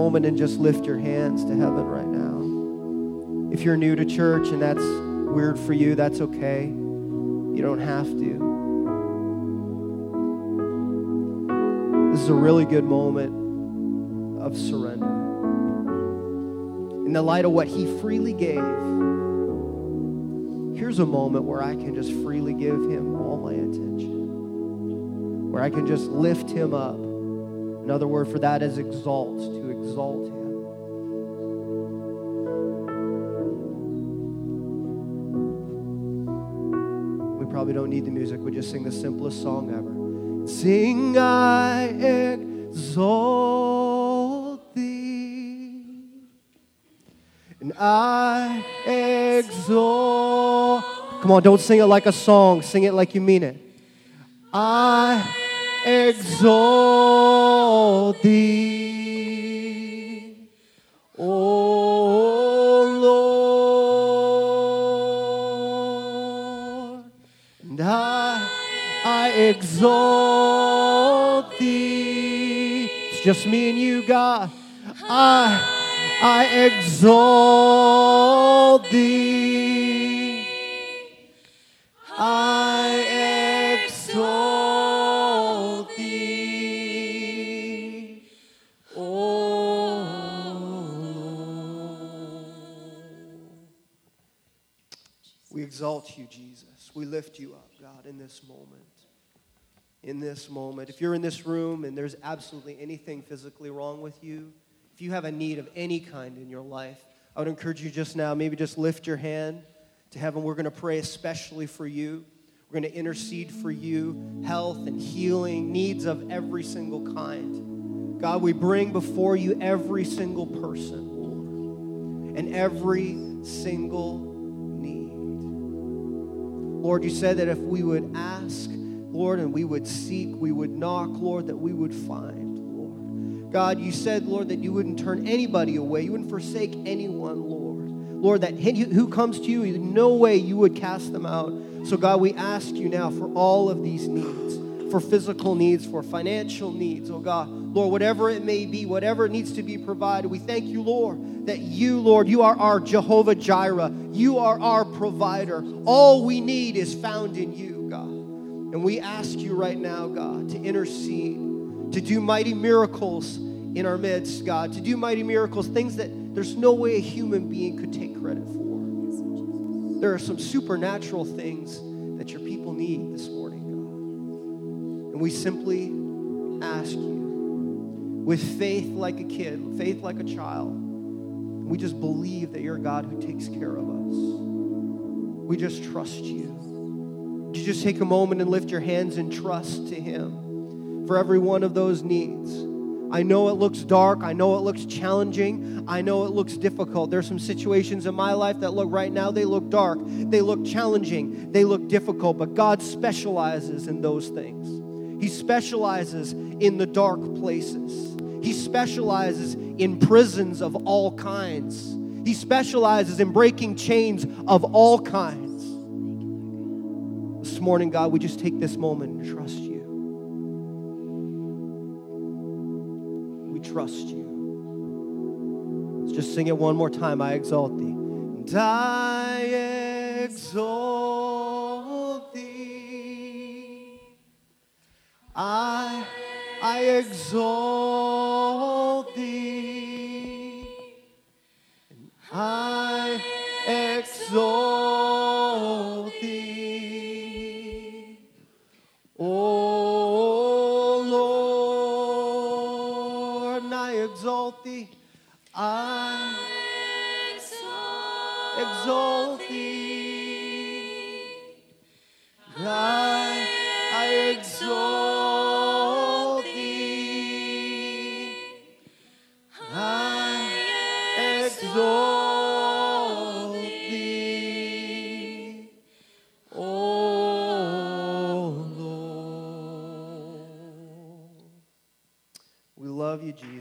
moment and just lift your hands to heaven right now. If you're new to church and that's weird for you, that's okay. You don't have to. This is a really good moment of surrender. In the light of what He freely gave, here's a moment where I can just freely give Him all my attention, where I can just lift Him up. Another word for that is exalt, to exalt Him. We probably don't need the music, we just sing the simplest song ever. Sing, I exalt thee, and I exalt. Come on, don't sing it like a song, sing it like you mean it. I exalt thee, O Lord, and I, I exalt thee. It's just me and you, God. I, I exalt thee. We exalt you, Jesus. We lift you up, God, in this moment. In this moment. If you're in this room and there's absolutely anything physically wrong with you, if you have a need of any kind in your life, I would encourage you just now, maybe just lift your hand to heaven. We're going to pray especially for you. We're going to intercede for you, health and healing, needs of every single kind. God, we bring before you every single person, Lord, and every single. Lord, you said that if we would ask, Lord, and we would seek, we would knock, Lord, that we would find, Lord. God, you said, Lord, that you wouldn't turn anybody away, you wouldn't forsake anyone, Lord. Lord, that who comes to you, no way you would cast them out. So, God, we ask you now for all of these needs for physical needs, for financial needs, oh God. Lord, whatever it may be, whatever needs to be provided, we thank you, Lord, that you, Lord, you are our Jehovah Jireh. You are our provider. All we need is found in you, God. And we ask you right now, God, to intercede, to do mighty miracles in our midst, God, to do mighty miracles, things that there's no way a human being could take credit for. There are some supernatural things that your people need this morning, God. And we simply ask you, with faith like a kid, faith like a child, we just believe that you're God who takes care of us. We just trust you. You just take a moment and lift your hands in trust to Him for every one of those needs? I know it looks dark. I know it looks challenging. I know it looks difficult. There's some situations in my life that look right now, they look dark. They look challenging. They look difficult. But God specializes in those things. He specializes in the dark places. He specializes in prisons of all kinds. He specializes in breaking chains of all kinds. This morning, God, we just take this moment and trust you. We trust you. Let's just sing it one more time. I exalt thee. And I exalt thee. I, I exalt thee. I exalt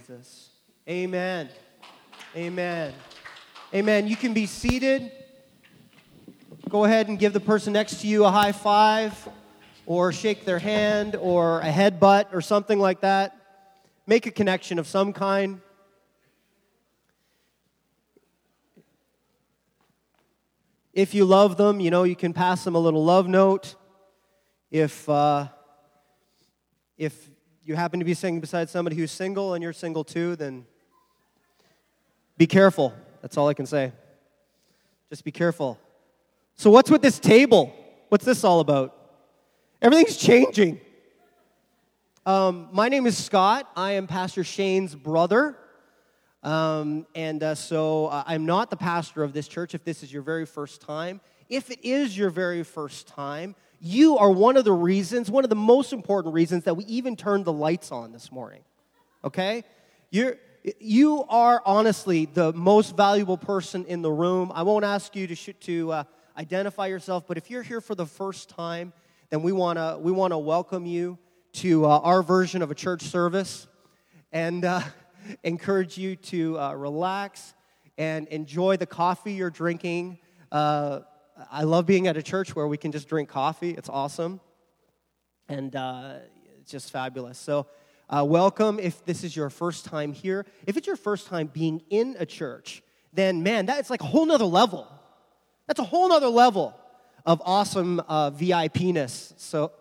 Jesus. Amen. Amen. Amen. You can be seated. Go ahead and give the person next to you a high five or shake their hand or a headbutt or something like that. Make a connection of some kind. If you love them, you know, you can pass them a little love note. If, uh, if you happen to be sitting beside somebody who's single and you're single too, then be careful. That's all I can say. Just be careful. So, what's with this table? What's this all about? Everything's changing. Um, my name is Scott. I am Pastor Shane's brother. Um, and uh, so uh, I'm not the pastor of this church if this is your very first time. If it is your very first time, you are one of the reasons, one of the most important reasons that we even turned the lights on this morning. Okay? You're, you are honestly the most valuable person in the room. I won't ask you to, shoot, to uh, identify yourself, but if you're here for the first time, then we want to we wanna welcome you to uh, our version of a church service and uh, encourage you to uh, relax and enjoy the coffee you're drinking. I love being at a church where we can just drink coffee, it's awesome. And uh, it's just fabulous. So, uh, welcome if this is your first time here. If it's your first time being in a church, then man, that's like a whole nother level. That's a whole nother level of awesome uh, VIPness. So,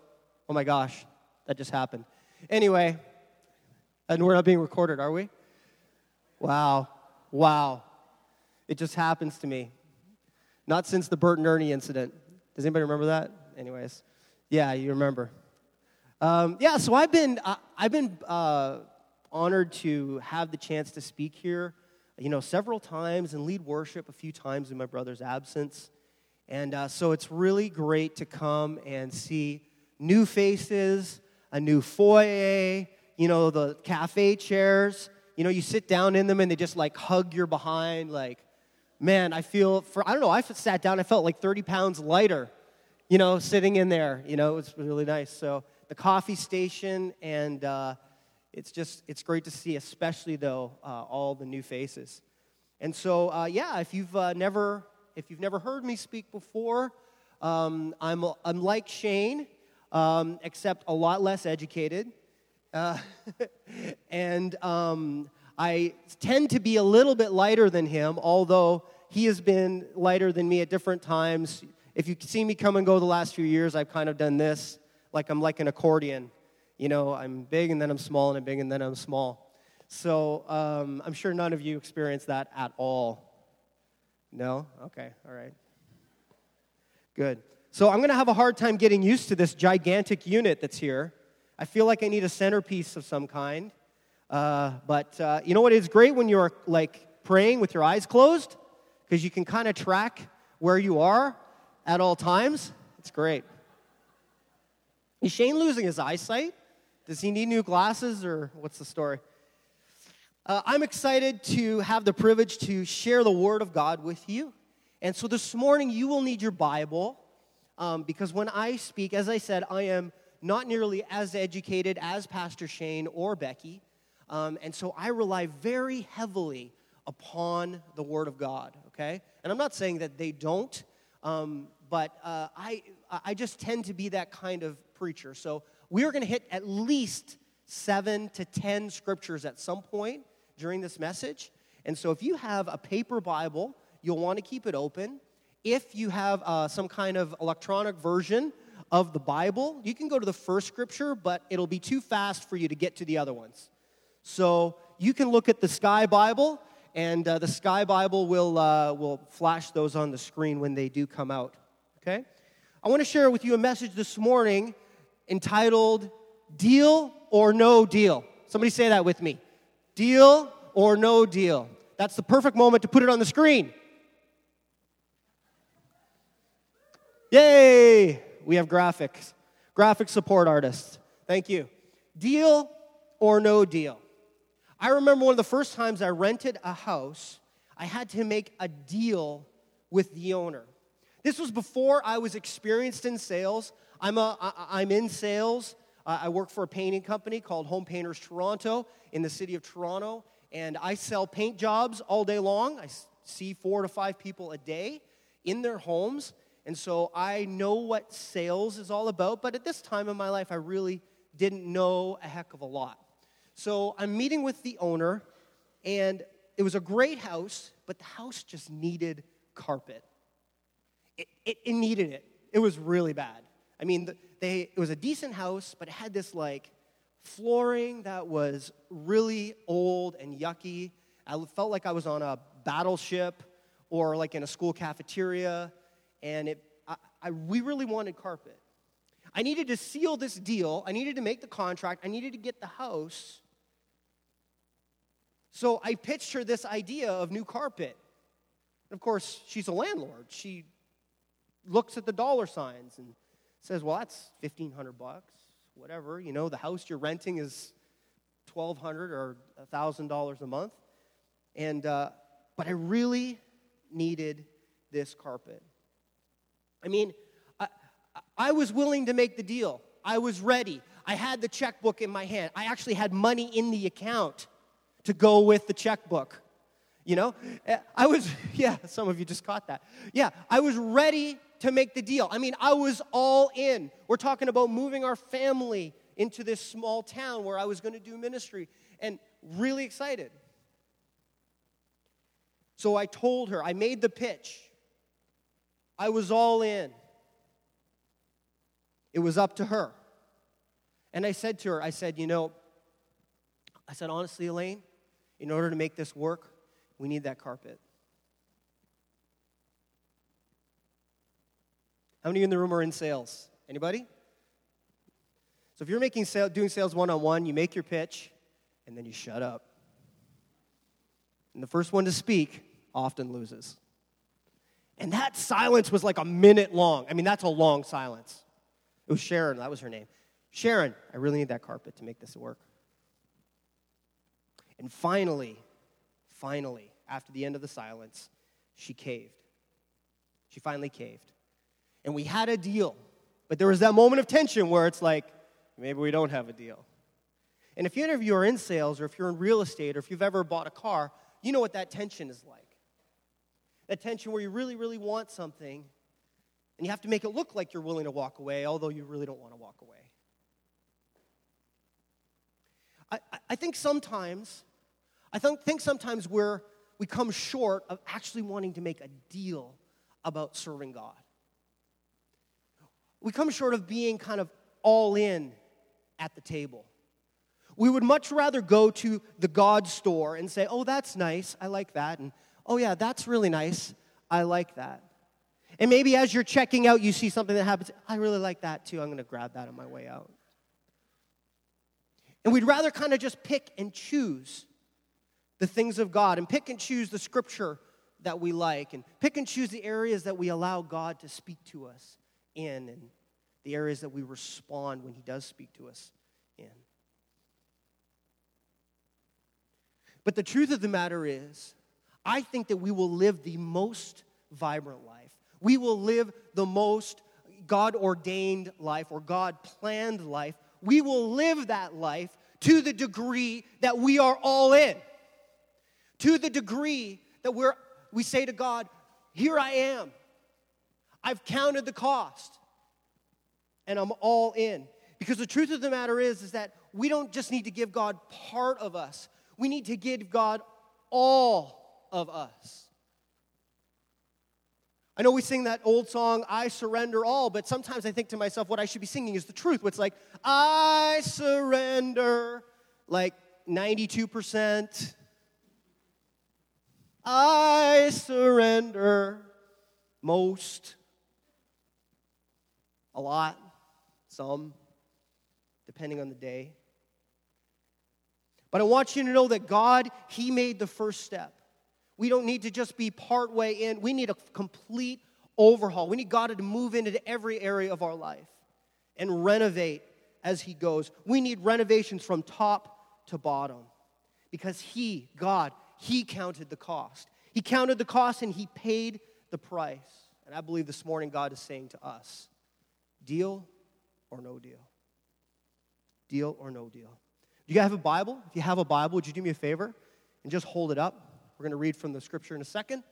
oh my gosh, that just happened. Anyway, and we're not being recorded, are we? Wow, wow. It just happens to me. Not since the Bert and Ernie incident. Does anybody remember that? Anyways, yeah, you remember. Um, yeah, so I've been, uh, I've been uh, honored to have the chance to speak here, you know, several times and lead worship a few times in my brother's absence. And uh, so it's really great to come and see new faces, a new foyer, you know, the cafe chairs. You know, you sit down in them and they just like hug your behind. Like, man, I feel, for, I don't know, I sat down, I felt like 30 pounds lighter, you know, sitting in there. You know, it was really nice. So the coffee station, and uh, it's just, it's great to see, especially though, uh, all the new faces. And so, uh, yeah, if you've uh, never, if you've never heard me speak before, um, I'm, I'm like Shane um, except a lot less educated. Uh, and um, I tend to be a little bit lighter than him, although he has been lighter than me at different times. If you see me come and go the last few years, I've kind of done this like I'm like an accordion. You know, I'm big and then I'm small and I'm big and then I'm small. So um, I'm sure none of you experience that at all. No? Okay, all right. Good. So I'm going to have a hard time getting used to this gigantic unit that's here. I feel like I need a centerpiece of some kind. Uh, but uh, you know what is great when you're like praying with your eyes closed? Because you can kind of track where you are at all times. It's great. Is Shane losing his eyesight? Does he need new glasses or what's the story? Uh, I'm excited to have the privilege to share the Word of God with you. And so this morning, you will need your Bible um, because when I speak, as I said, I am not nearly as educated as Pastor Shane or Becky. Um, and so I rely very heavily upon the Word of God, okay? And I'm not saying that they don't, um, but uh, I, I just tend to be that kind of preacher. So we're going to hit at least seven to ten scriptures at some point during this message. And so if you have a paper Bible, you'll want to keep it open. If you have uh, some kind of electronic version of the Bible, you can go to the first scripture, but it'll be too fast for you to get to the other ones. So you can look at the Sky Bible, and uh, the Sky Bible will, uh, will flash those on the screen when they do come out. Okay? I want to share with you a message this morning entitled Deal or No Deal. Somebody say that with me. Deal or no deal. That's the perfect moment to put it on the screen. Yay! We have graphics. Graphic support artists. Thank you. Deal or no deal? I remember one of the first times I rented a house, I had to make a deal with the owner. This was before I was experienced in sales. I'm, a, I, I'm in sales. Uh, I work for a painting company called Home Painters Toronto in the city of Toronto, and I sell paint jobs all day long. I see four to five people a day in their homes, and so I know what sales is all about, but at this time in my life, I really didn't know a heck of a lot. So I'm meeting with the owner, and it was a great house, but the house just needed carpet. it, it, it needed it. It was really bad. I mean, they, it was a decent house, but it had this like flooring that was really old and yucky. I felt like I was on a battleship or like in a school cafeteria, and it, I, I, we really wanted carpet. I needed to seal this deal. I needed to make the contract. I needed to get the house. So I pitched her this idea of new carpet. And of course, she's a landlord. She looks at the dollar signs and says, "Well, that's 1500 bucks, whatever. You know, the house you're renting is 1200 or $1000 a month." And uh, but I really needed this carpet. I mean, I, I was willing to make the deal. I was ready. I had the checkbook in my hand. I actually had money in the account to go with the checkbook. You know, eh, I was, yeah, some of you just caught that. Yeah, I was ready to make the deal. I mean, I was all in. We're talking about moving our family into this small town where I was going to do ministry and really excited. So I told her, I made the pitch. I was all in. It was up to her. And I said to her, I said, you know, I said, honestly, Elaine, in order to make this work, we need that carpet. How many in the room are in sales? Anybody? So if you're making sale, doing sales one on one, you make your pitch and then you shut up. And the first one to speak often loses. And that silence was like a minute long. I mean, that's a long silence. It was Sharon, that was her name. Sharon, I really need that carpet to make this work. And finally, finally, after the end of the silence, she caved. She finally caved. And we had a deal. But there was that moment of tension where it's like, maybe we don't have a deal. And if any of you are in sales or if you're in real estate or if you've ever bought a car, you know what that tension is like. That tension where you really, really want something and you have to make it look like you're willing to walk away, although you really don't want to walk away. I, I think sometimes I think sometimes we're, we come short of actually wanting to make a deal about serving God. We come short of being kind of all in at the table. We would much rather go to the God store and say, oh, that's nice, I like that. And oh, yeah, that's really nice, I like that. And maybe as you're checking out, you see something that happens, I really like that too, I'm gonna grab that on my way out. And we'd rather kind of just pick and choose the things of God and pick and choose the scripture that we like and pick and choose the areas that we allow God to speak to us in and the areas that we respond when He does speak to us in. But the truth of the matter is, I think that we will live the most vibrant life. We will live the most God ordained life or God planned life. We will live that life to the degree that we are all in to the degree that we're, we say to God, Here I am. I've counted the cost, and I'm all in. Because the truth of the matter is, is that we don't just need to give God part of us, we need to give God all of us. I know we sing that old song, I surrender all, but sometimes I think to myself, what I should be singing is the truth. What's like, I surrender like 92%, I surrender most, a lot, some, depending on the day. But I want you to know that God, He made the first step. We don't need to just be part way in, we need a complete overhaul. We need God to move into every area of our life and renovate as He goes. We need renovations from top to bottom because He, God, he counted the cost. He counted the cost and He paid the price. And I believe this morning God is saying to us deal or no deal? Deal or no deal? Do you have a Bible? If you have a Bible, would you do me a favor and just hold it up? We're going to read from the scripture in a second.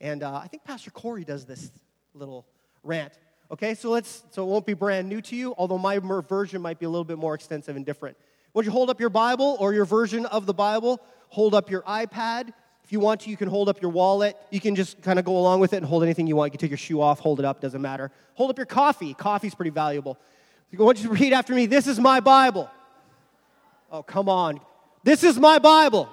And uh, I think Pastor Corey does this little rant. Okay, so let's so it won't be brand new to you, although my version might be a little bit more extensive and different. Would you hold up your Bible or your version of the Bible? Hold up your iPad. If you want to, you can hold up your wallet. You can just kind of go along with it and hold anything you want. You can take your shoe off, hold it up, doesn't matter. Hold up your coffee. Coffee's pretty valuable. I want you to read after me. This is my Bible. Oh, come on. This is my Bible.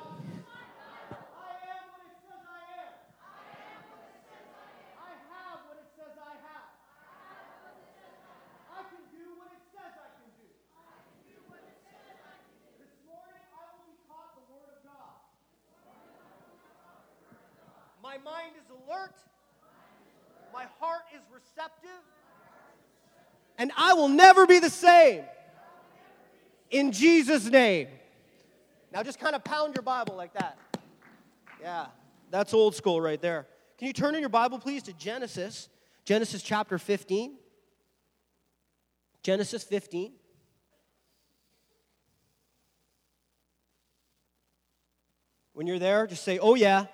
My mind is alert. My heart is receptive. And I will never be the same. In Jesus' name. Now just kind of pound your Bible like that. Yeah, that's old school right there. Can you turn in your Bible, please, to Genesis? Genesis chapter 15. Genesis 15. When you're there, just say, Oh, yeah.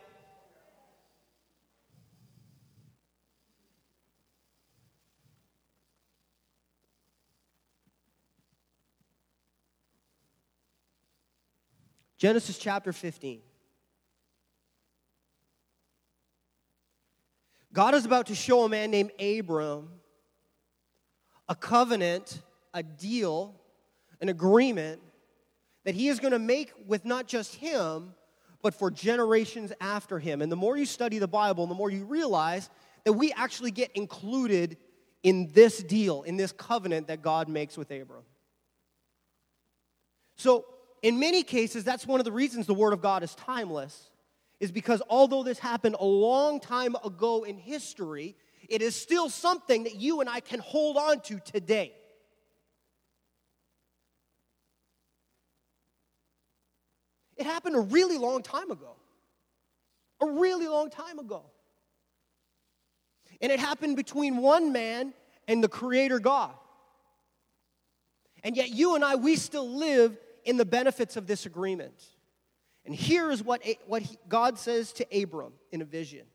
Genesis chapter 15. God is about to show a man named Abram a covenant, a deal, an agreement that he is going to make with not just him, but for generations after him. And the more you study the Bible, the more you realize that we actually get included in this deal, in this covenant that God makes with Abram. So, in many cases, that's one of the reasons the Word of God is timeless, is because although this happened a long time ago in history, it is still something that you and I can hold on to today. It happened a really long time ago. A really long time ago. And it happened between one man and the Creator God. And yet, you and I, we still live in the benefits of this agreement. And here is what, what he, God says to Abram in a vision.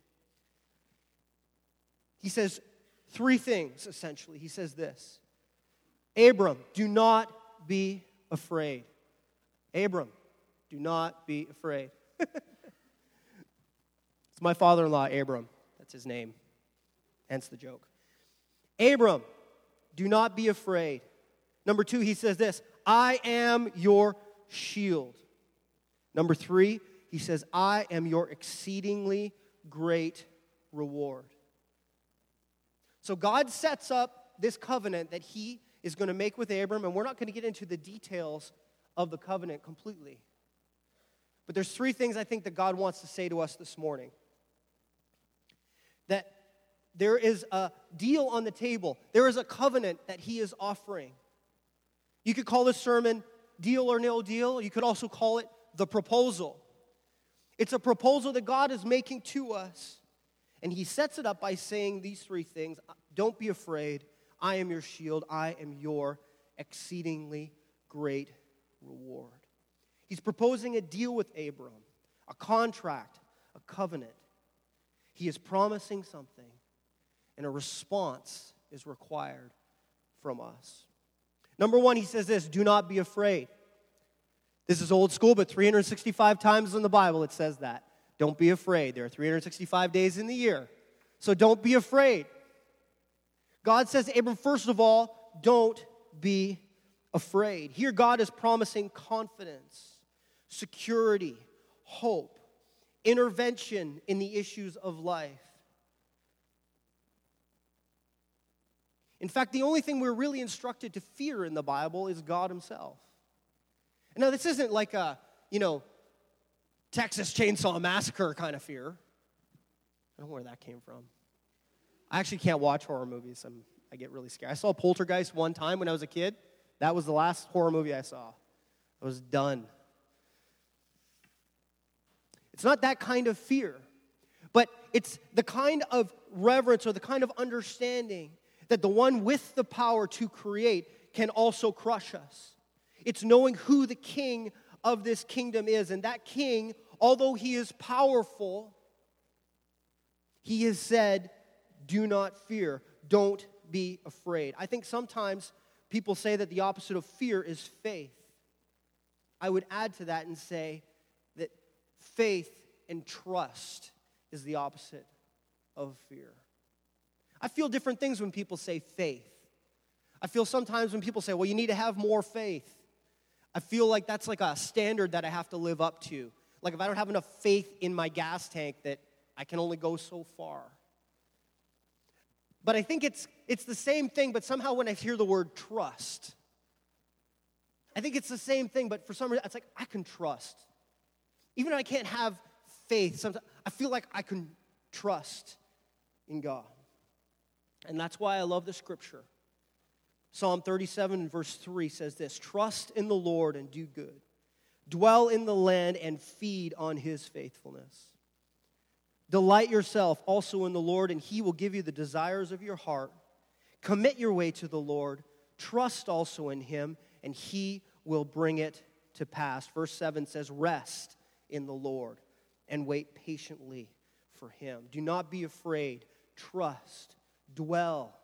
He says three things, essentially. He says this Abram, do not be afraid. Abram, do not be afraid. it's my father in law, Abram. That's his name. Hence the joke. Abram, do not be afraid. Number two, he says this I am your shield. Number three, he says, I am your exceedingly great reward. So God sets up this covenant that he is going to make with Abram, and we're not going to get into the details of the covenant completely. But there's three things I think that God wants to say to us this morning. That there is a deal on the table, there is a covenant that he is offering. You could call this sermon Deal or No Deal. You could also call it The Proposal. It's a proposal that God is making to us. And he sets it up by saying these three things Don't be afraid. I am your shield. I am your exceedingly great reward. He's proposing a deal with Abram, a contract, a covenant. He is promising something, and a response is required from us. Number one, he says this do not be afraid. This is old school, but 365 times in the Bible it says that. Don't be afraid. There are 365 days in the year. So don't be afraid. God says to Abram, first of all, don't be afraid. Here, God is promising confidence, security, hope, intervention in the issues of life. In fact, the only thing we're really instructed to fear in the Bible is God Himself. Now, this isn't like a, you know, Texas Chainsaw Massacre kind of fear. I don't know where that came from. I actually can't watch horror movies. I'm, I get really scared. I saw Poltergeist one time when I was a kid. That was the last horror movie I saw. I was done. It's not that kind of fear, but it's the kind of reverence or the kind of understanding that the one with the power to create can also crush us. It's knowing who the king of this kingdom is. And that king, although he is powerful, he has said, Do not fear, don't be afraid. I think sometimes people say that the opposite of fear is faith. I would add to that and say that faith and trust is the opposite of fear. I feel different things when people say faith. I feel sometimes when people say, well, you need to have more faith. I feel like that's like a standard that I have to live up to. Like if I don't have enough faith in my gas tank, that I can only go so far. But I think it's, it's the same thing, but somehow when I hear the word trust, I think it's the same thing, but for some reason, it's like I can trust. Even if I can't have faith, sometimes I feel like I can trust in God. And that's why I love the scripture. Psalm 37, verse 3 says this Trust in the Lord and do good, dwell in the land and feed on his faithfulness. Delight yourself also in the Lord, and he will give you the desires of your heart. Commit your way to the Lord, trust also in him, and he will bring it to pass. Verse 7 says, Rest in the Lord and wait patiently for him. Do not be afraid, trust, dwell,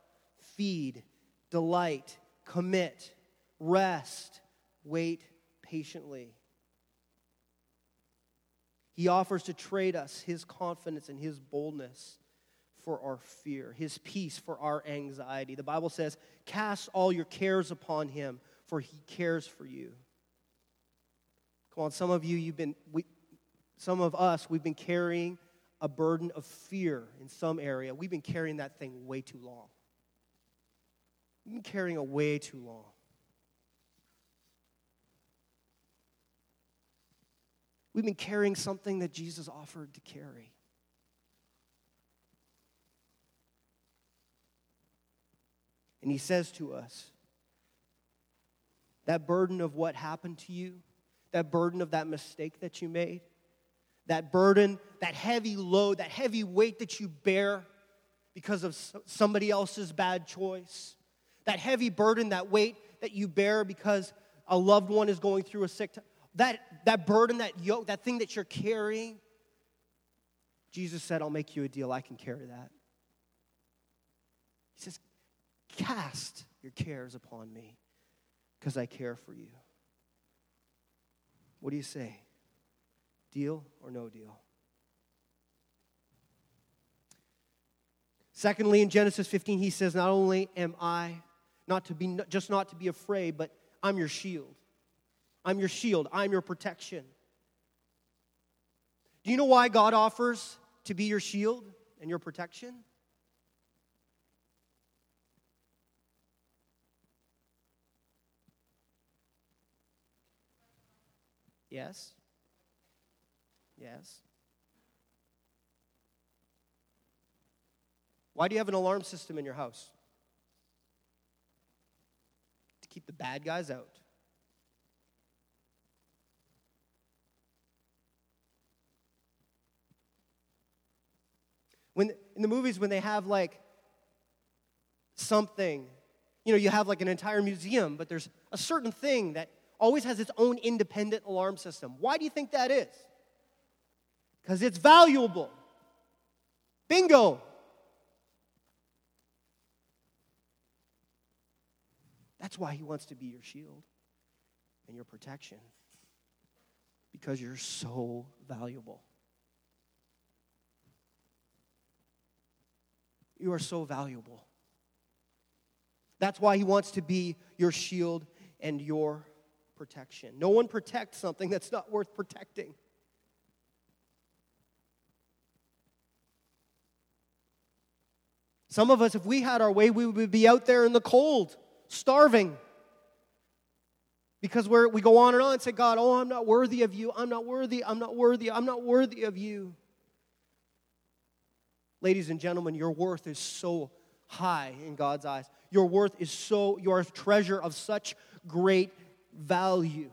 feed, delight, commit, rest, wait patiently. He offers to trade us his confidence and his boldness for our fear, his peace for our anxiety. The Bible says, Cast all your cares upon him, for he cares for you. Come on, some of you, you've been, we, some of us, we've been carrying a burden of fear in some area. We've been carrying that thing way too long. We've been carrying it way too long. We've been carrying something that Jesus offered to carry. And he says to us that burden of what happened to you, that burden of that mistake that you made, that burden, that heavy load, that heavy weight that you bear because of somebody else's bad choice, that heavy burden, that weight that you bear because a loved one is going through a sick time that, that burden, that yoke, that thing that you're carrying, Jesus said, I'll make you a deal. I can carry that. He says, Cast your cares upon me because I care for you. What do you say? Deal or no deal? Secondly, in Genesis 15, he says, Not only am I not to be, just not to be afraid, but I'm your shield. I'm your shield, I'm your protection. Do you know why God offers to be your shield and your protection? Yes. Yes. Why do you have an alarm system in your house? To keep the bad guys out. When, in the movies, when they have like something, you know, you have like an entire museum, but there's a certain thing that always has its own independent alarm system. Why do you think that is? Because it's valuable. Bingo. That's why he wants to be your shield and your protection. Because you're so valuable. You are so valuable. That's why he wants to be your shield and your protection. No one protects something that's not worth protecting. Some of us, if we had our way, we would be out there in the cold, starving. Because we we go on and on and say, God, oh, I'm not worthy of you. I'm not worthy. I'm not worthy. I'm not worthy of you. Ladies and gentlemen, your worth is so high in God's eyes. Your worth is so, you're a treasure of such great value.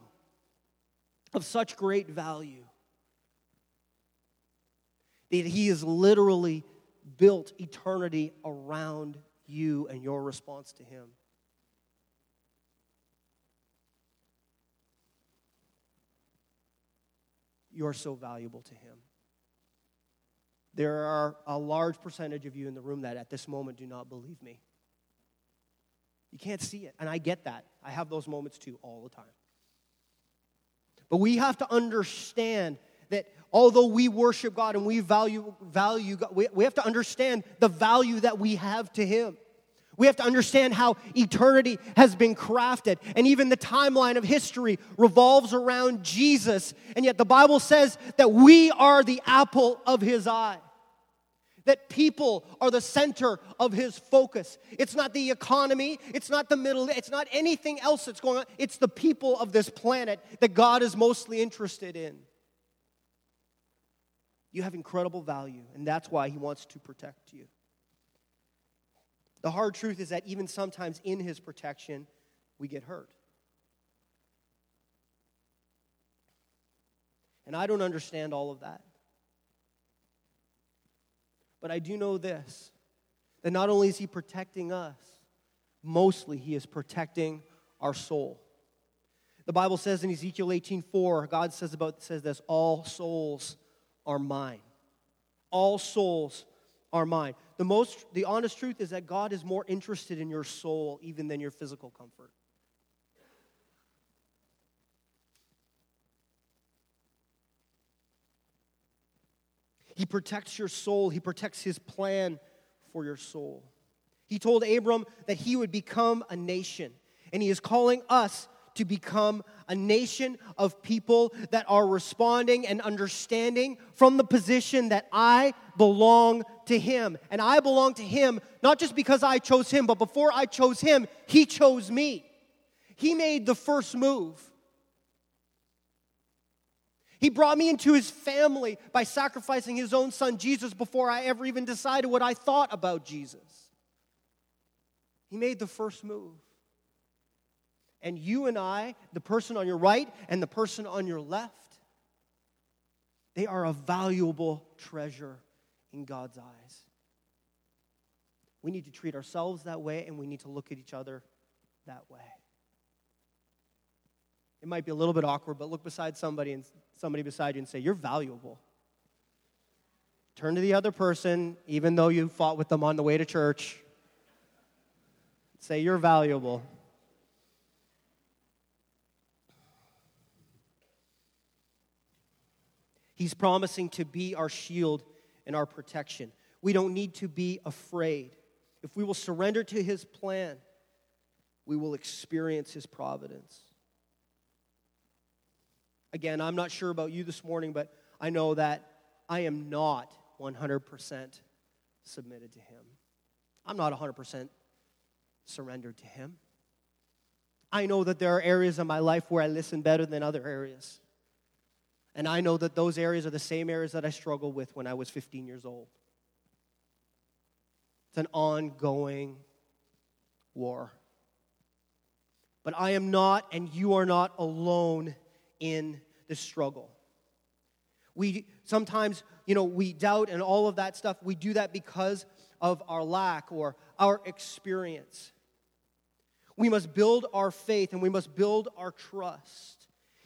Of such great value. That He is literally built eternity around you and your response to Him. You're so valuable to Him. There are a large percentage of you in the room that at this moment do not believe me. You can't see it. And I get that. I have those moments too all the time. But we have to understand that although we worship God and we value, value God, we, we have to understand the value that we have to Him. We have to understand how eternity has been crafted. And even the timeline of history revolves around Jesus. And yet the Bible says that we are the apple of his eye. That people are the center of his focus. It's not the economy, it's not the middle, it's not anything else that's going on. It's the people of this planet that God is mostly interested in. You have incredible value, and that's why he wants to protect you. The hard truth is that even sometimes in his protection, we get hurt. And I don't understand all of that. But I do know this that not only is he protecting us, mostly he is protecting our soul. The Bible says in Ezekiel 18:4, God says about says this, all souls are mine. All souls are mine. The most the honest truth is that God is more interested in your soul even than your physical comfort. He protects your soul. He protects his plan for your soul. He told Abram that he would become a nation, and he is calling us to become a nation of people that are responding and understanding from the position that I belong to Him. And I belong to Him not just because I chose Him, but before I chose Him, He chose me. He made the first move. He brought me into his family by sacrificing his own son Jesus before I ever even decided what I thought about Jesus. He made the first move. And you and I, the person on your right and the person on your left, they are a valuable treasure in God's eyes. We need to treat ourselves that way and we need to look at each other that way. It might be a little bit awkward, but look beside somebody and somebody beside you and say, You're valuable. Turn to the other person, even though you fought with them on the way to church. Say, You're valuable. He's promising to be our shield and our protection. We don't need to be afraid. If we will surrender to His plan, we will experience His providence. Again, I'm not sure about you this morning, but I know that I am not 100% submitted to Him. I'm not 100% surrendered to Him. I know that there are areas of my life where I listen better than other areas. And I know that those areas are the same areas that I struggled with when I was 15 years old. It's an ongoing war. But I am not, and you are not alone in the struggle. We sometimes, you know, we doubt and all of that stuff. We do that because of our lack or our experience. We must build our faith and we must build our trust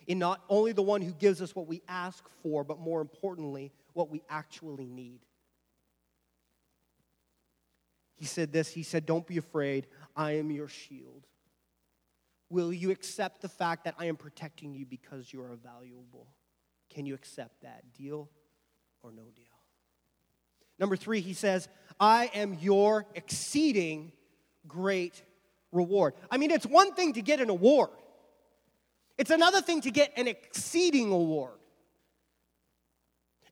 in not only the one who gives us what we ask for, but more importantly, what we actually need. He said this He said, Don't be afraid, I am your shield. Will you accept the fact that I am protecting you because you are valuable? Can you accept that? Deal or no deal? Number three, he says, I am your exceeding great reward. I mean, it's one thing to get an award, it's another thing to get an exceeding award.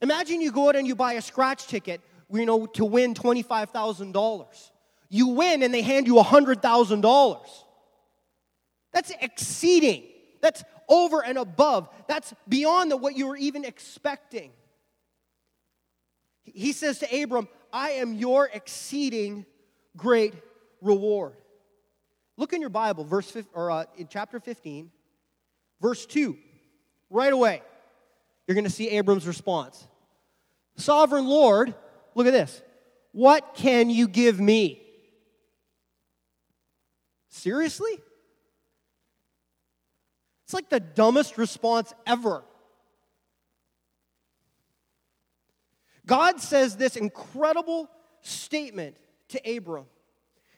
Imagine you go out and you buy a scratch ticket, you know, to win $25,000. You win and they hand you $100,000. That's exceeding. That's over and above. That's beyond the, what you were even expecting. He says to Abram, I am your exceeding great reward. Look in your Bible, verse or uh, in chapter 15, verse 2. Right away, you're going to see Abram's response. Sovereign Lord, look at this. What can you give me? Seriously? It's like the dumbest response ever. God says this incredible statement to Abram.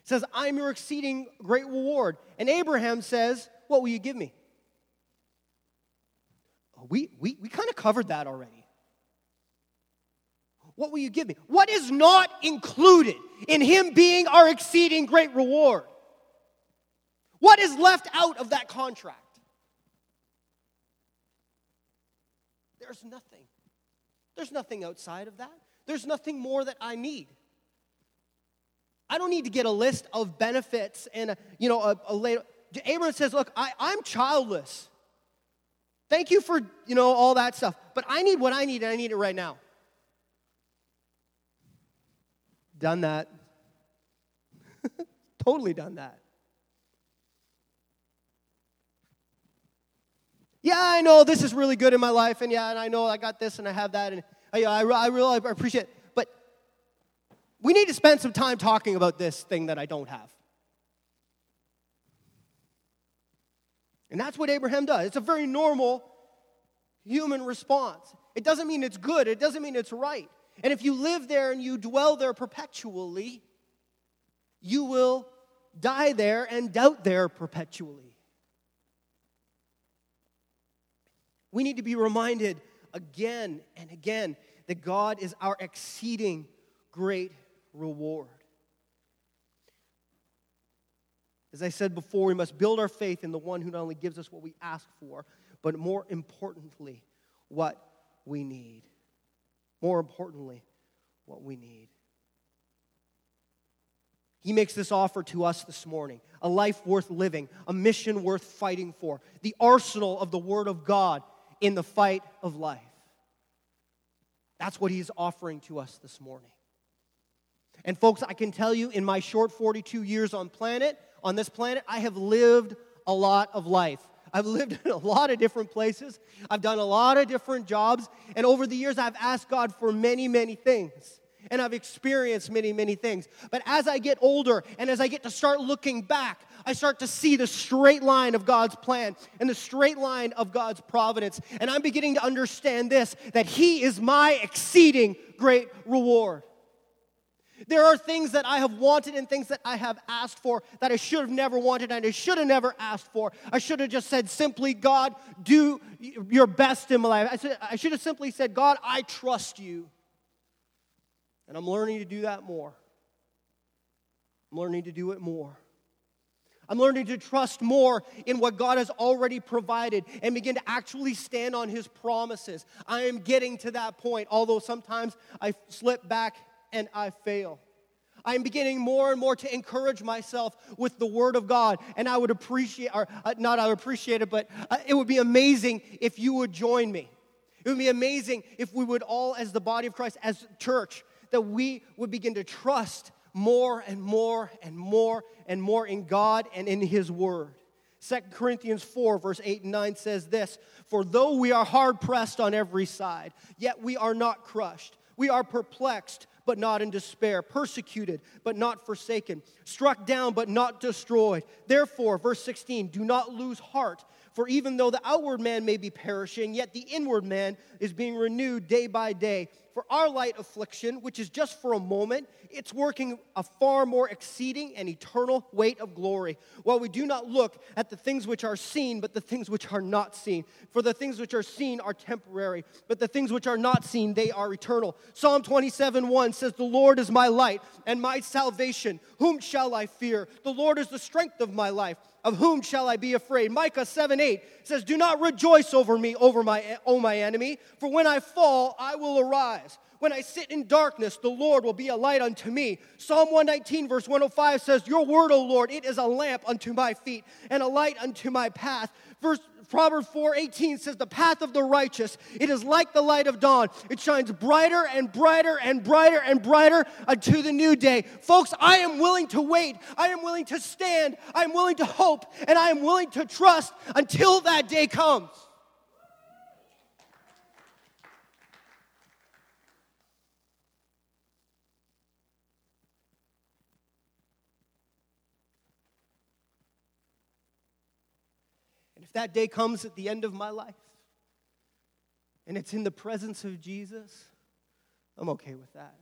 He says, I'm your exceeding great reward. And Abraham says, What will you give me? We, we, we kind of covered that already. What will you give me? What is not included in him being our exceeding great reward? What is left out of that contract? There's nothing. There's nothing outside of that. There's nothing more that I need. I don't need to get a list of benefits and a, you know a, a later. Abraham says, "Look, I, I'm childless. Thank you for you know all that stuff, but I need what I need, and I need it right now." Done that. totally done that. Yeah, I know this is really good in my life, and yeah, and I know I got this and I have that, and uh, I, I, I really appreciate it. But we need to spend some time talking about this thing that I don't have. And that's what Abraham does. It's a very normal human response. It doesn't mean it's good, it doesn't mean it's right. And if you live there and you dwell there perpetually, you will die there and doubt there perpetually. We need to be reminded again and again that God is our exceeding great reward. As I said before, we must build our faith in the one who not only gives us what we ask for, but more importantly, what we need. More importantly, what we need. He makes this offer to us this morning a life worth living, a mission worth fighting for, the arsenal of the Word of God in the fight of life. That's what He's offering to us this morning. And folks, I can tell you in my short 42 years on planet, on this planet, I have lived a lot of life. I've lived in a lot of different places. I've done a lot of different jobs. And over the years, I've asked God for many, many things. And I've experienced many, many things. But as I get older and as I get to start looking back, I start to see the straight line of God's plan and the straight line of God's providence. And I'm beginning to understand this that He is my exceeding great reward. There are things that I have wanted and things that I have asked for that I should have never wanted and I should have never asked for. I should have just said simply, God, do your best in my life. I, should have simply said, God, I trust you. And I'm learning to do that more. I'm learning to do it more. I'm learning to trust more in what God has already provided and begin to actually stand on His promises. I am getting to that point, although sometimes I slip back and I fail. I'm beginning more and more to encourage myself with the Word of God. And I would appreciate, or uh, not I would appreciate it, but uh, it would be amazing if you would join me. It would be amazing if we would all, as the body of Christ, as church, that we would begin to trust more and more and more and more in God and in His Word. 2 Corinthians 4, verse 8 and 9 says this For though we are hard pressed on every side, yet we are not crushed. We are perplexed but not in despair, persecuted, but not forsaken, struck down, but not destroyed. Therefore, verse 16, do not lose heart. For even though the outward man may be perishing, yet the inward man is being renewed day by day. For our light affliction, which is just for a moment, it's working a far more exceeding and eternal weight of glory. While we do not look at the things which are seen, but the things which are not seen. For the things which are seen are temporary, but the things which are not seen, they are eternal. Psalm 27 1 says, The Lord is my light and my salvation. Whom shall I fear? The Lord is the strength of my life. Of whom shall I be afraid? Micah 7 8 says, Do not rejoice over me, over my, O my enemy, for when I fall, I will arise. When I sit in darkness, the Lord will be a light unto me. Psalm 119, verse 105 says, Your word, O Lord, it is a lamp unto my feet and a light unto my path. Verse Proverbs 4:18 says the path of the righteous it is like the light of dawn. It shines brighter and brighter and brighter and brighter unto the new day. Folks I am willing to wait. I am willing to stand. I am willing to hope. And I am willing to trust until that day comes if that day comes at the end of my life and it's in the presence of Jesus, I'm okay with that.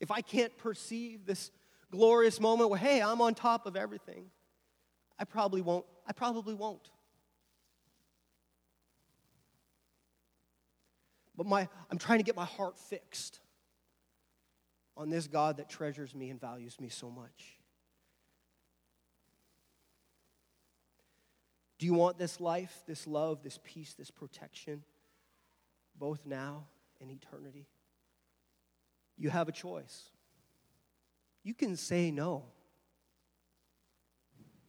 If I can't perceive this glorious moment where, hey, I'm on top of everything, I probably won't. I probably won't. But my, I'm trying to get my heart fixed on this God that treasures me and values me so much. Do you want this life, this love, this peace, this protection, both now and eternity? You have a choice. You can say no.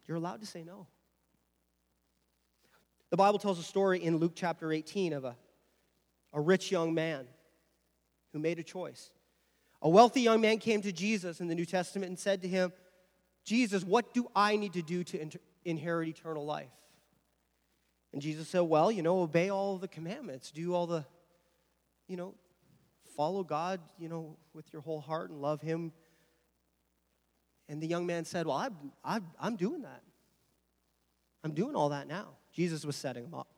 You're allowed to say no. The Bible tells a story in Luke chapter 18 of a, a rich young man who made a choice. A wealthy young man came to Jesus in the New Testament and said to him, Jesus, what do I need to do to inter- inherit eternal life? And Jesus said, Well, you know, obey all the commandments, do all the, you know, follow God, you know, with your whole heart and love Him. And the young man said, Well, I'm, I'm, I'm doing that. I'm doing all that now. Jesus was setting him up.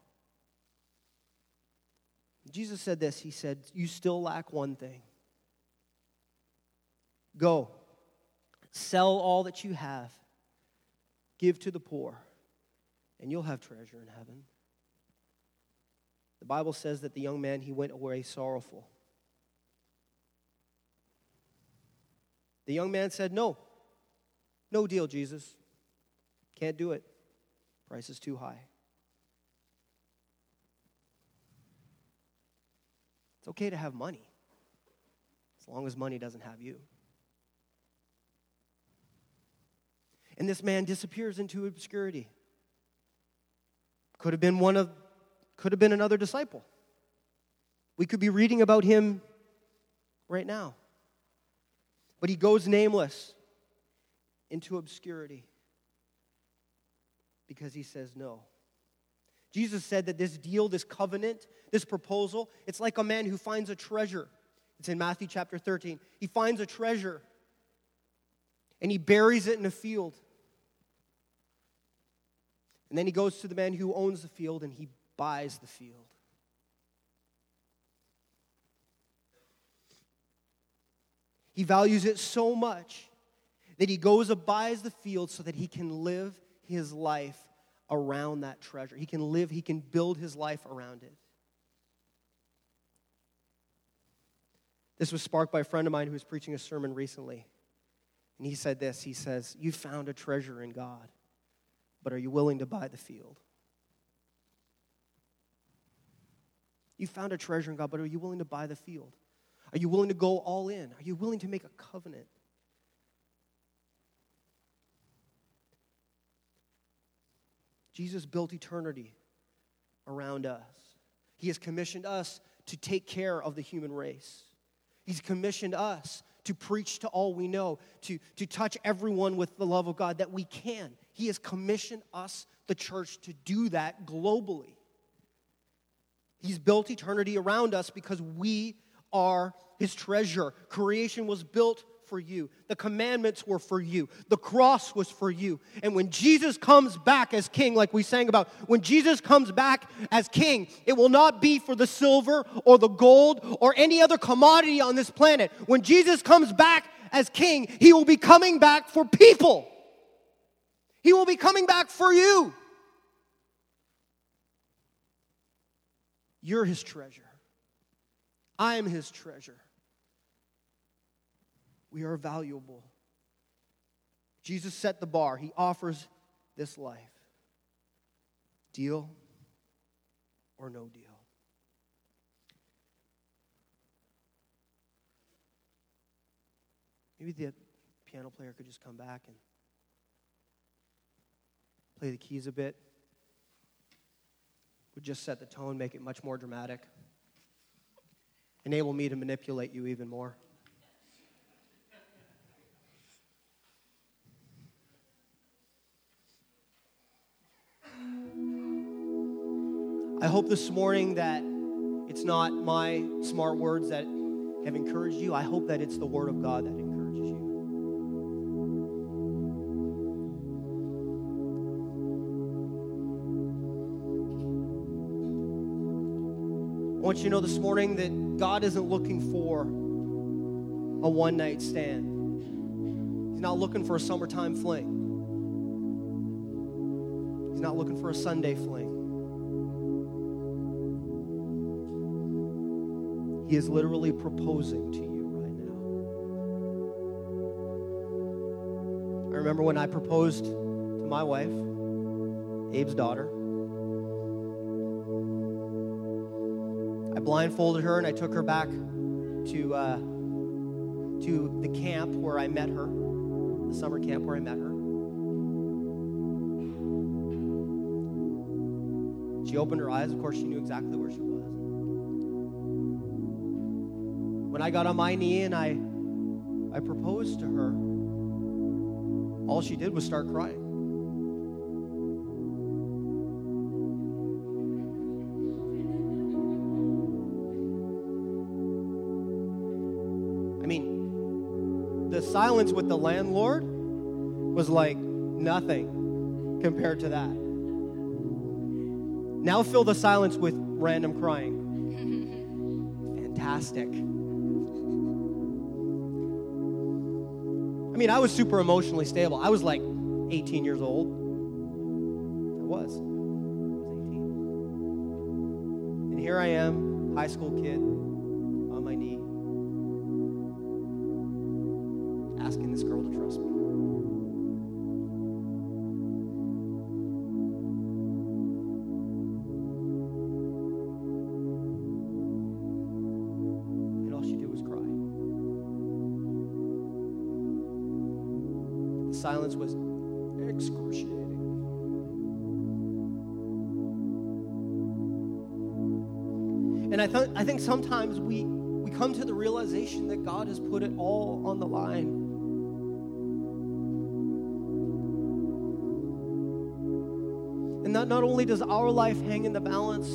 Jesus said this He said, You still lack one thing. Go, sell all that you have, give to the poor, and you'll have treasure in heaven. The Bible says that the young man, he went away sorrowful. The young man said, No, no deal, Jesus. Can't do it. Price is too high. It's okay to have money as long as money doesn't have you. And this man disappears into obscurity. Could have been one of, could have been another disciple. We could be reading about him right now. But he goes nameless into obscurity because he says no. Jesus said that this deal, this covenant, this proposal, it's like a man who finds a treasure. It's in Matthew chapter 13. He finds a treasure and he buries it in a field. And then he goes to the man who owns the field and he buys the field. He values it so much that he goes and buys the field so that he can live his life around that treasure. He can live, he can build his life around it. This was sparked by a friend of mine who was preaching a sermon recently. And he said this He says, You found a treasure in God, but are you willing to buy the field? You found a treasure in God, but are you willing to buy the field? Are you willing to go all in? Are you willing to make a covenant? Jesus built eternity around us. He has commissioned us to take care of the human race. He's commissioned us to preach to all we know, to, to touch everyone with the love of God that we can. He has commissioned us, the church, to do that globally. He's built eternity around us because we are his treasure. Creation was built for you. The commandments were for you. The cross was for you. And when Jesus comes back as king, like we sang about, when Jesus comes back as king, it will not be for the silver or the gold or any other commodity on this planet. When Jesus comes back as king, he will be coming back for people. He will be coming back for you. You're his treasure. I am his treasure. We are valuable. Jesus set the bar, He offers this life. Deal or no deal? Maybe the piano player could just come back and play the keys a bit. Would just set the tone, make it much more dramatic, enable me to manipulate you even more. I hope this morning that it's not my smart words that have encouraged you. I hope that it's the Word of God that want you to know this morning that God isn't looking for a one night stand. He's not looking for a summertime fling. He's not looking for a Sunday fling. He is literally proposing to you right now. I remember when I proposed to my wife, Abe's daughter. Blindfolded her and I took her back to, uh, to the camp where I met her, the summer camp where I met her. She opened her eyes. Of course, she knew exactly where she was. When I got on my knee and I, I proposed to her, all she did was start crying. With the landlord was like nothing compared to that. Now fill the silence with random crying. Fantastic. I mean, I was super emotionally stable. I was like 18 years old. I was. I was 18. And here I am, high school kid, on my knee, silence was excruciating. And I, th- I think sometimes we, we come to the realization that God has put it all on the line. And that not only does our life hang in the balance,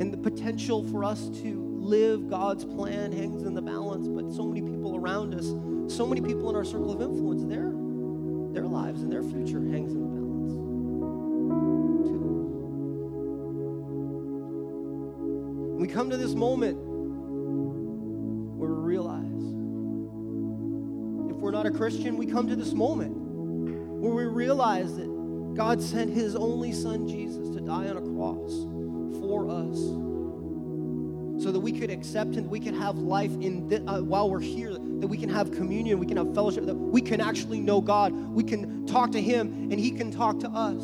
and the potential for us to live God's plan hangs in the balance, but so many people around us, so many people in our circle of influence, their lives and their future hangs in the balance. Too. We come to this moment where we realize if we're not a Christian, we come to this moment where we realize that God sent his only son Jesus to die on a cross for us so that we could accept and we could have life in thi- uh, while we're here that we can have communion we can have fellowship that we can actually know god. We can talk to him and he can talk to us.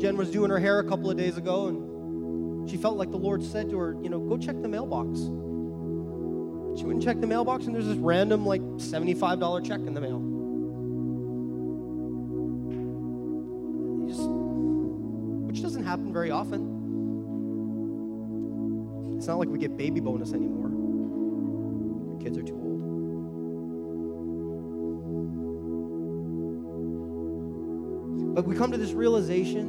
Jen was doing her hair a couple of days ago and she felt like the lord said to her you know go check the mailbox. She went and checked the mailbox, and there's this random, like, $75 check in the mail. Happen very often. It's not like we get baby bonus anymore. Your kids are too old. But we come to this realization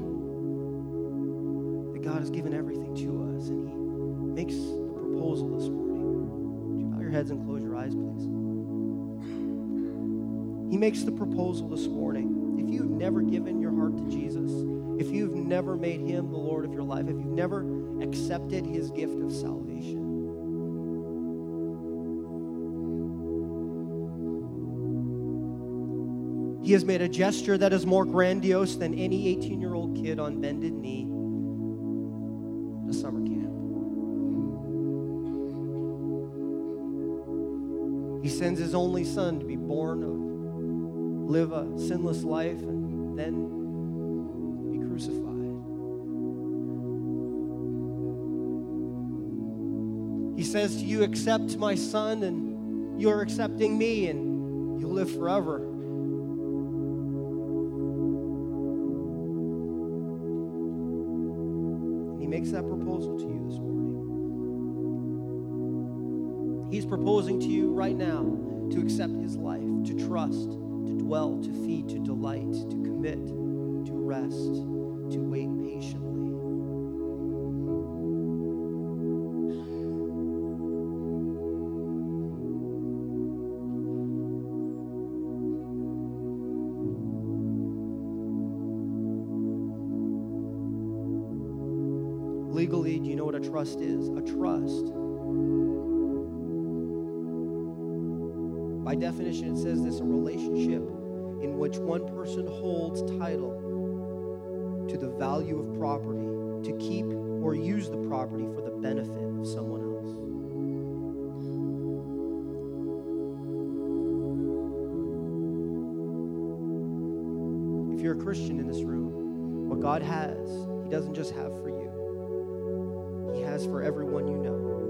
that God has given everything to us, and He makes the proposal this morning. Would you bow your heads and close your eyes, please? He makes the proposal this morning. If you've never given your heart to Jesus, if you've never made Him the Lord of your life, if you've never accepted His gift of salvation, He has made a gesture that is more grandiose than any 18 year old kid on bended knee at a summer camp. He sends his only son to be born of, live a sinless life, and then says to you, Accept my son, and you're accepting me, and you'll live forever. And he makes that proposal to you this morning. He's proposing to you right now to accept his life, to trust, to dwell, to feed, to delight, to commit, to rest, Legally, do you know what a trust is? A trust by definition, it says this a relationship in which one person holds title to the value of property to keep or use the property for the benefit of someone else. If you're a Christian in this room, what God has, He doesn't just have for you, has for everyone you know.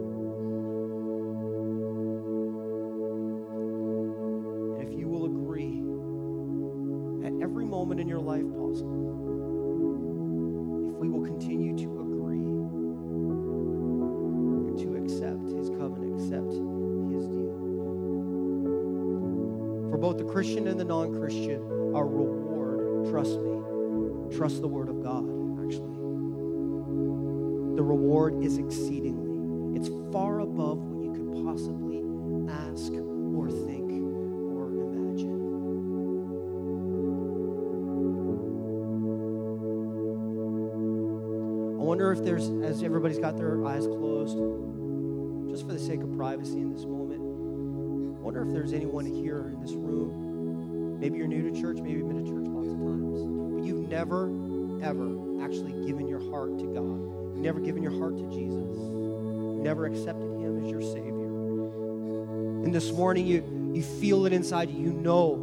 Is exceedingly, it's far above what you could possibly ask or think or imagine. I wonder if there's, as everybody's got their eyes closed, just for the sake of privacy in this moment, I wonder if there's anyone here in this room. Maybe you're new to church, maybe you've been to church lots of times, but you've never, ever actually given your heart to God. Never given your heart to Jesus. Never accepted Him as your Savior. And this morning, you, you feel it inside you. You know,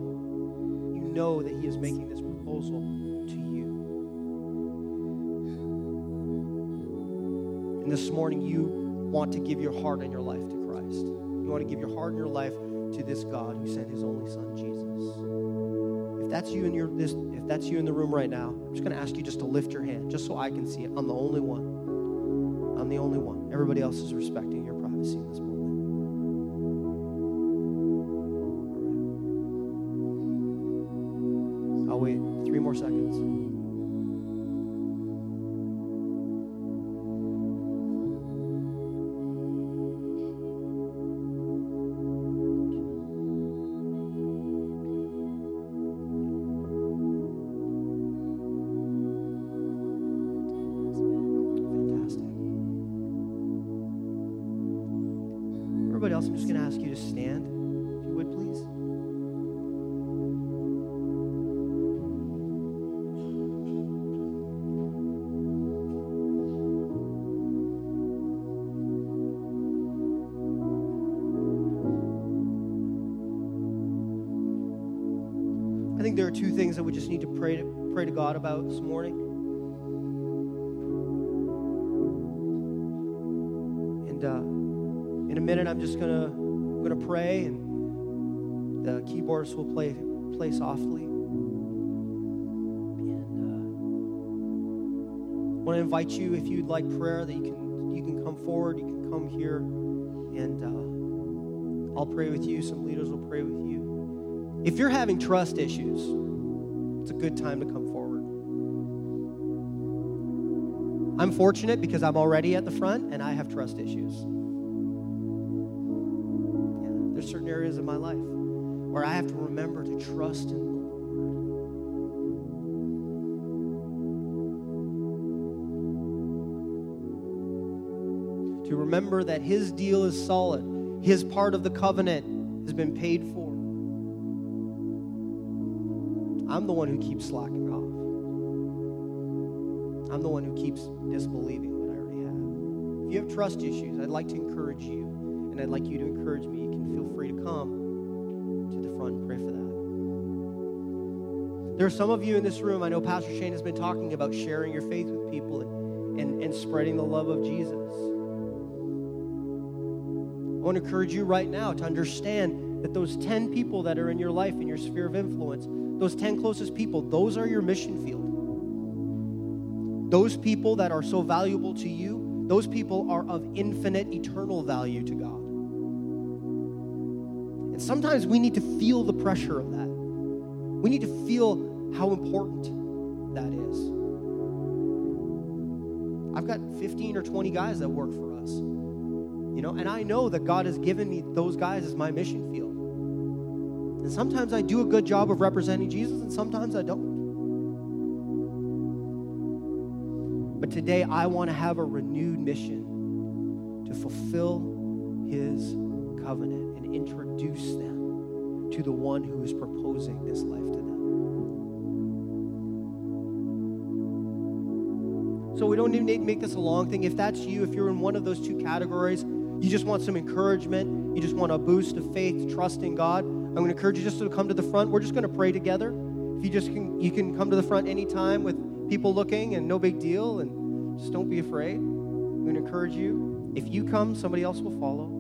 you know that He is making this proposal to you. And this morning, you want to give your heart and your life to Christ. You want to give your heart and your life to this God who sent His only Son, Jesus. If that's you in your this, if that's you in the room right now, I'm just going to ask you just to lift your hand, just so I can see it. I'm the only one. I'm the only one. Everybody else is respecting your privacy in this moment. I'll wait three more seconds. Play softly. And uh, I want to invite you, if you'd like prayer, that you can you can come forward. You can come here, and uh, I'll pray with you. Some leaders will pray with you. If you're having trust issues, it's a good time to come forward. I'm fortunate because I'm already at the front and I have trust issues. Yeah, there's certain areas of my life where I have to remember to trust in the Lord. To remember that His deal is solid, His part of the covenant has been paid for. I'm the one who keeps slacking off. I'm the one who keeps disbelieving what I already have. If you have trust issues, I'd like to encourage you, and I'd like you to encourage me. You can feel free to come front and pray for that. There are some of you in this room, I know Pastor Shane has been talking about sharing your faith with people and, and, and spreading the love of Jesus. I want to encourage you right now to understand that those 10 people that are in your life, in your sphere of influence, those 10 closest people, those are your mission field. Those people that are so valuable to you, those people are of infinite, eternal value to God. Sometimes we need to feel the pressure of that. We need to feel how important that is. I've got 15 or 20 guys that work for us. You know, and I know that God has given me those guys as my mission field. And sometimes I do a good job of representing Jesus, and sometimes I don't. But today I want to have a renewed mission to fulfill his covenant introduce them to the one who is proposing this life to them. So we don't even need to make this a long thing. If that's you, if you're in one of those two categories, you just want some encouragement, you just want a boost of faith, trust in God, I'm going to encourage you just to come to the front. We're just going to pray together. If you just can, you can come to the front anytime with people looking and no big deal and just don't be afraid. I'm going to encourage you. If you come, somebody else will follow.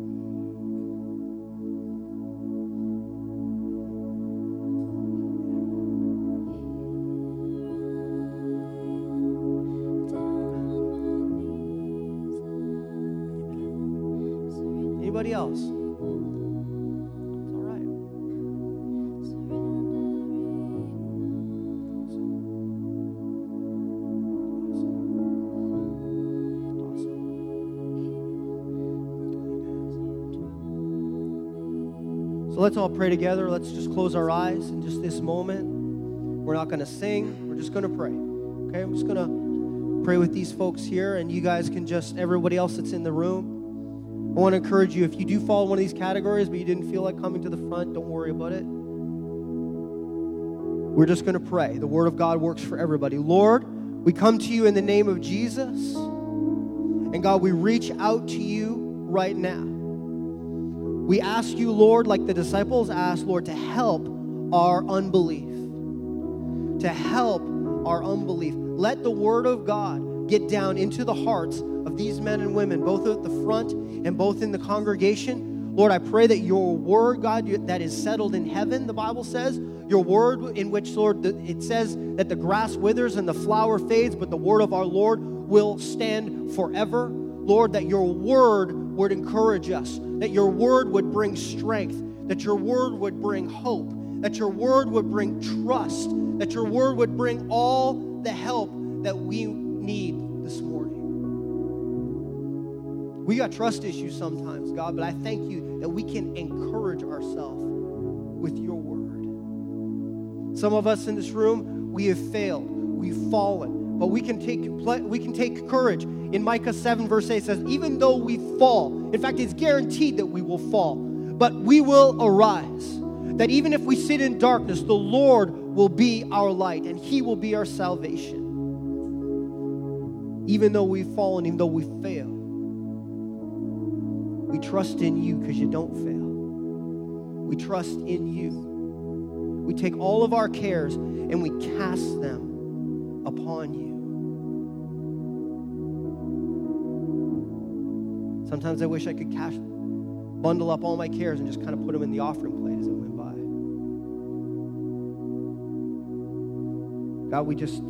Let's all pray together. Let's just close our eyes in just this moment. We're not going to sing, we're just going to pray. Okay? I'm just going to pray with these folks here, and you guys can just, everybody else that's in the room. I want to encourage you if you do fall in one of these categories, but you didn't feel like coming to the front, don't worry about it. We're just going to pray. The Word of God works for everybody. Lord, we come to you in the name of Jesus. And God, we reach out to you right now. We ask you, Lord, like the disciples asked, Lord, to help our unbelief. To help our unbelief. Let the Word of God get down into the hearts of these men and women, both at the front and both in the congregation. Lord, I pray that your word, God, that is settled in heaven, the Bible says, your word in which, Lord, it says that the grass withers and the flower fades, but the word of our Lord will stand forever. Lord, that your word would encourage us, that your word would bring strength, that your word would bring hope, that your word would bring trust, that your word would bring all the help that we need this morning. We got trust issues sometimes, God, but I thank you that we can encourage ourselves with your word. Some of us in this room, we have failed, we've fallen, but we can take we can take courage. In Micah 7 verse 8 says, even though we fall, in fact, it's guaranteed that we will fall, but we will arise. That even if we sit in darkness, the Lord will be our light and he will be our salvation. Even though we've fallen, even though we fail, we trust in you because you don't fail. We trust in you. We take all of our cares and we cast them upon you. Sometimes I wish I could cash, bundle up all my cares and just kind of put them in the offering plate as it went by. God, we just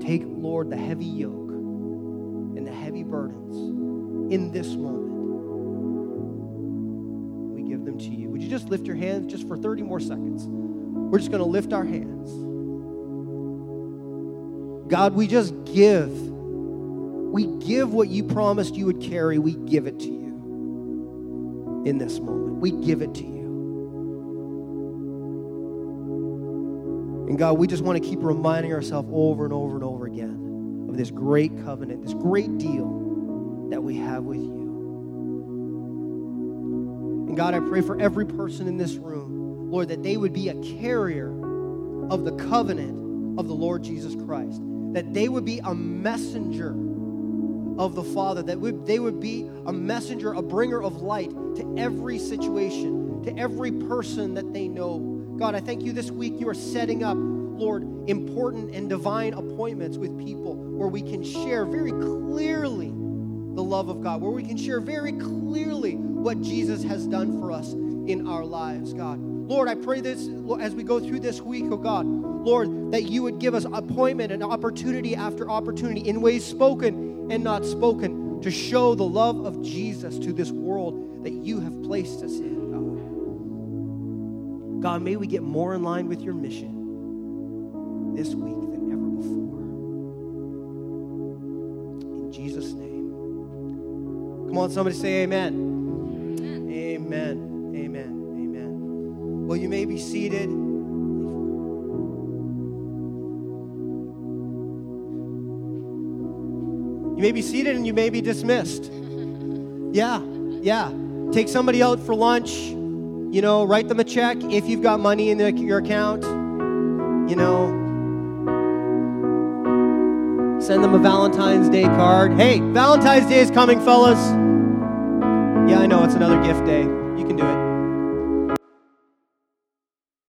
take, Lord, the heavy yoke and the heavy burdens in this moment. We give them to you. Would you just lift your hands just for 30 more seconds? We're just going to lift our hands. God, we just give. We give what you promised you would carry. We give it to you in this moment. We give it to you. And God, we just want to keep reminding ourselves over and over and over again of this great covenant, this great deal that we have with you. And God, I pray for every person in this room, Lord, that they would be a carrier of the covenant of the Lord Jesus Christ, that they would be a messenger of the Father, that they would be a messenger, a bringer of light to every situation, to every person that they know. God, I thank you this week you are setting up, Lord, important and divine appointments with people where we can share very clearly the love of God, where we can share very clearly what Jesus has done for us in our lives, God. Lord, I pray this as we go through this week, oh God, Lord, that you would give us appointment and opportunity after opportunity in ways spoken and not spoken to show the love of Jesus to this world that you have placed us in, God. God, may we get more in line with your mission this week than ever before. In Jesus' name. Come on, somebody say amen. Amen. Amen. Amen. Well, you may be seated. You may be seated and you may be dismissed. Yeah, yeah. Take somebody out for lunch. You know, write them a check if you've got money in the, your account. You know, send them a Valentine's Day card. Hey, Valentine's Day is coming, fellas. Yeah, I know it's another gift day. You can do it.